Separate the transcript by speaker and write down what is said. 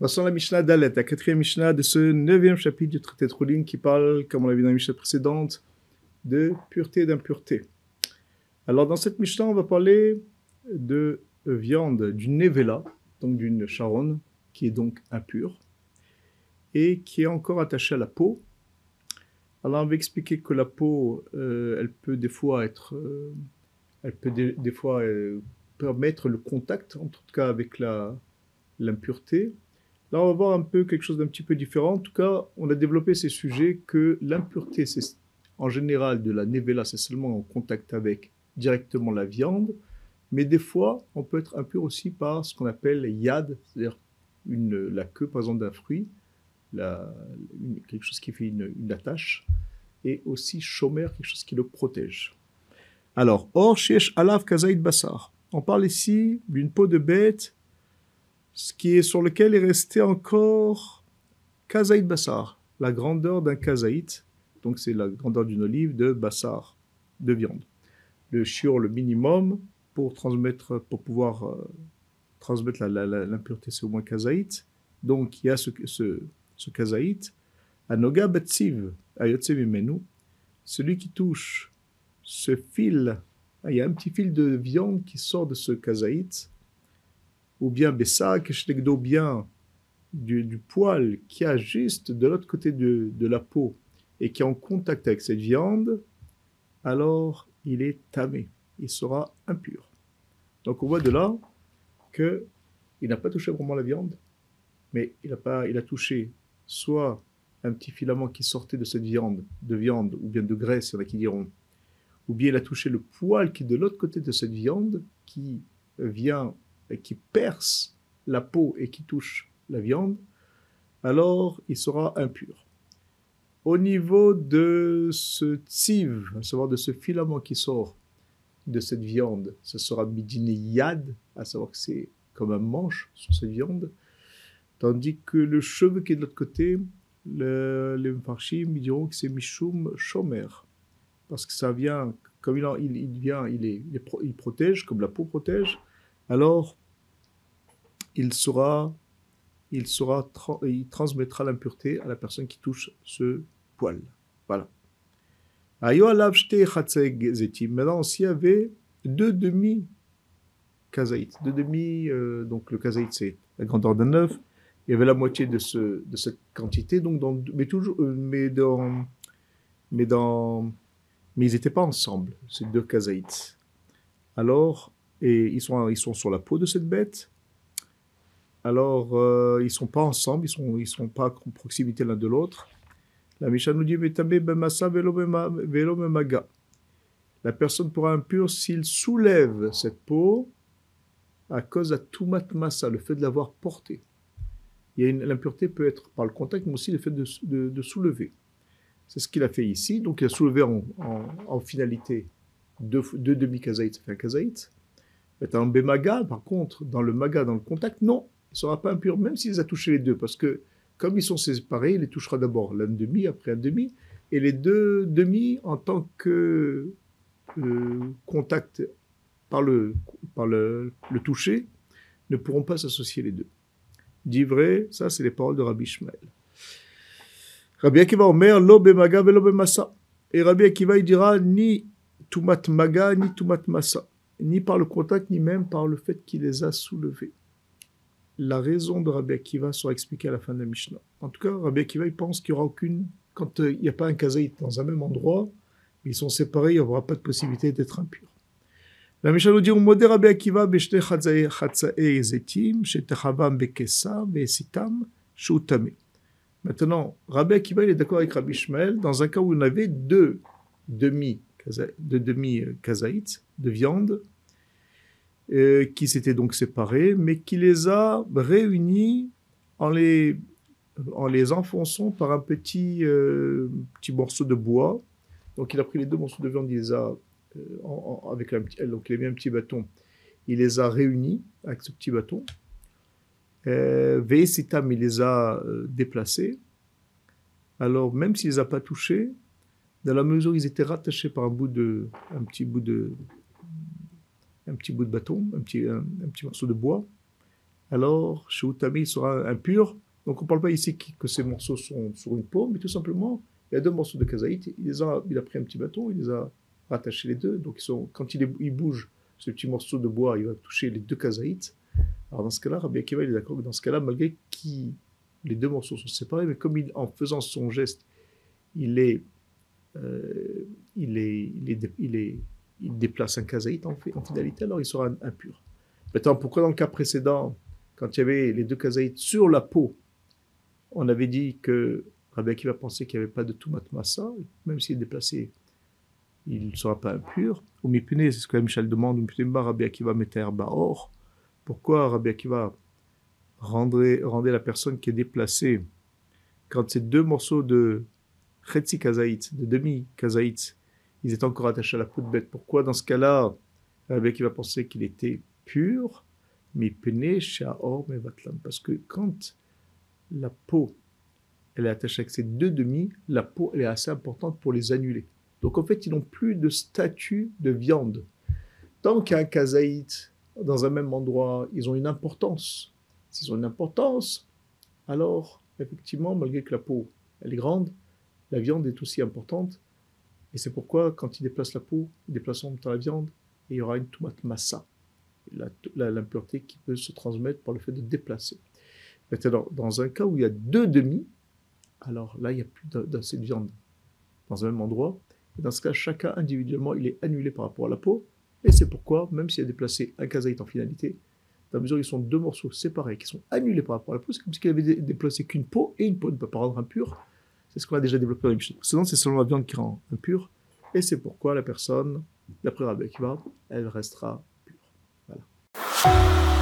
Speaker 1: Passons à la Mishnah Dalet, la quatrième Mishnah de ce neuvième chapitre du traité de Roulin qui parle, comme on l'a vu dans la Mishnah précédente, de pureté et d'impureté. Alors dans cette Mishnah, on va parler de viande, d'une nevela, donc d'une charonne, qui est donc impure, et qui est encore attachée à la peau. Alors on va expliquer que la peau, euh, elle peut des fois être, euh, elle peut des, fois euh, permettre le contact, en tout cas avec l'impureté, Là, on va voir un peu quelque chose d'un petit peu différent. En tout cas, on a développé ces sujets que l'impureté, en général de la nevela, c'est seulement en contact avec directement la viande. Mais des fois, on peut être impur aussi par ce qu'on appelle yad, c'est-à-dire la queue, par exemple, d'un fruit, quelque chose qui fait une, attache, et aussi shomer, quelque chose qui le protège. Alors, or shesh alav kazaïd basar. On parle ici d'une peau de bête ce qui est sur lequel est resté encore kazaït bassar, la grandeur d'un kazaït, donc c'est la grandeur d'une olive de bassar, de viande. Le shiur, le minimum, pour transmettre, pour pouvoir euh, transmettre l'impureté, c'est au moins kazaït. Donc il y a ce, ce, kazaït, anoga batsiv, ayotsemimenu, celui qui touche ce fil, il y a un petit fil de viande qui sort de ce kazaït, ou bien Bessa, Keshdegdo, bien du, du, poil qui a juste de l'autre côté de, de, la peau et qui est en contact avec cette viande, alors il est tamé, il sera impur. Donc on voit de là que il n'a pas touché vraiment la viande, mais il a, pas, il a touché soit un petit filament qui sortait de cette viande, de viande ou bien de graisse, il y en a qui diront, ou bien il a touché le poil qui est de l'autre côté de cette viande qui vient qui perce la peau et qui touche la viande, alors il sera impur. Au niveau de ce tsiv, à savoir de ce filament qui sort de cette viande, ce sera midine yad, à savoir que c'est comme un manche sur cette viande, tandis que le cheveu qui est de l'autre côté, le, les mfarshim, diront que c'est mishum shomer, parce que ça vient, comme il, vient, il protège, comme la peau protège, alors il sera, il sera, il transmettra l'impureté à la personne qui touche ce poil. Voilà. Maintenant, s'il y avait deux demi kazaït, deux demi, euh, donc le kazaït c'est la grandeur d'un œuf, il y avait la moitié de, ce, de cette quantité, donc mais toujours, euh, mais dans, mais mais ils n'étaient pas ensemble, ces deux kazaïts. Alors, et ils sont, ils sont sur la peau de cette bête. Alors, euh, ils ne sont pas ensemble, ils ne sont, ils sont pas en proximité l'un de l'autre. La Mishnah nous dit La personne pourra impure s'il soulève cette peau à cause de tumat massa, le fait de l'avoir portée. L'impureté peut être par le contact, mais aussi le fait de, de, soulever. C'est ce qu'il a fait ici. Donc, il a soulevé en, en, finalité deux, demi-kazaïts, ça fait un kazaït. En Bémaga, par contre, dans le maga, dans le contact, non, il ne sera pas impur, même s'il a touché les deux, parce que comme ils sont séparés, il les touchera d'abord l'un demi, après un demi, et les deux demi, en tant que euh, contact par, le, par le, le, toucher, ne pourront pas s'associer les deux. Dit vrai, ça c'est les paroles de Rabbi Ishmael. Rabbi Akiva Omer, lo bemaga velo bemasa. Et Rabbi Akiva il dira ni tumat maga ni tumat masa ni par le contact, ni même par le fait qu'il les a soulevés. La raison de Rabbi Akiva sera expliquée à la fin de la Mishnah. En tout cas, Rabbi Akiva, pense qu'il n'y aura aucune... Quand euh, il n'y a pas un kazaït dans un même endroit, ils sont séparés, il n'y aura pas de possibilité d'être impur. La Mishnah nous dit, on modère Rabbi Akiva beshte chatzae zetim, shetechavam bekesa, sitam, shutame. Maintenant, Rabbi Akiva, il est d'accord avec Rabbi Ishmael dans un cas où on avait deux demi de demi kazaït de viande euh, qui s'étaient donc séparés, mais qui les a réunis en les, en les enfonçant par un petit, euh, petit morceau de bois. Donc il a pris les deux morceaux de viande, il les a, euh, avec donc il a mis un petit bâton, il les a réunis avec ce petit bâton. Euh, il les a déplacés. Alors même s'il les a pas touchés, dans la mesure où ils étaient rattachés par un bout de, un petit bout de, un petit bout de bâton, un petit, un, petit morceau de bois, alors chez Utami, il sera impur. Donc on ne parle pas ici que ces morceaux sont sur une peau, mais tout simplement, il y a deux morceaux de kazaït, il, a, pris un petit bâton, il les a rattachés les deux. Donc quand il, bouge, ce petit morceau de bois, il va toucher les deux kazaïts. Alors dans ce cas-là, Rabbi Akiva, est d'accord que dans ce cas-là, malgré que les deux morceaux sont séparés, mais comme en faisant son geste, il est, euh, il est, il est, déplace un kazaït en, en fidélité, alors il sera impur. Maintenant, pourquoi dans le cas précédent, quand il y avait les deux kazaïts sur la peau, on avait dit que Rabbi Akiva pensait qu'il n'y avait pas de Tumat Massa, même s'il est déplacé, il ne sera pas impur. Ou Mipene, c'est ce que Michel demande, Rabbi Akiva meter or. Pourquoi Rabbi Akiva rendrait, rendait la personne qui est déplacée quand ces deux morceaux de Chetzi Kazaït, de demi Kazaït, ils étaient encore attachés à la peau de bête Pourquoi? Dans ce cas-là, Rabbi Akiva pensait qu'il était pur mais Parce que quand la peau elle est attachée avec ces deux demi, la peau elle est assez importante pour les annuler. Donc en fait, ils n'ont plus de statut de viande. Tant qu'il y a un kazaït dans un même endroit, ils ont une importance. S'ils ont une importance, alors effectivement, malgré que la peau elle est grande, la viande est aussi importante. Et c'est pourquoi quand ils déplacent la peau, ils déplacent en même temps la viande, et il y aura une tomate massa l'impureté qui peut se transmettre par le fait de déplacer. Maintenant, dans un cas où il y a deux demi, alors là, il n'y a plus d'assez de viande dans un même endroit. Et dans ce cas, chacun individuellement, il est annulé par rapport à la peau. Et c'est pourquoi, même s'il a déplacé un kazaït en finalité, dans la mesure où ils sont deux morceaux séparés qui sont annulés par rapport à la peau, c'est comme s'il avait déplacé qu'une peau, et une peau ne peut pas rendre impure. C'est ce qu'on a déjà développé dans les Sinon, c'est seulement la viande qui rend impure. Et c'est pourquoi la personne, d'après Rabbi Akiva, elle restera Thank you.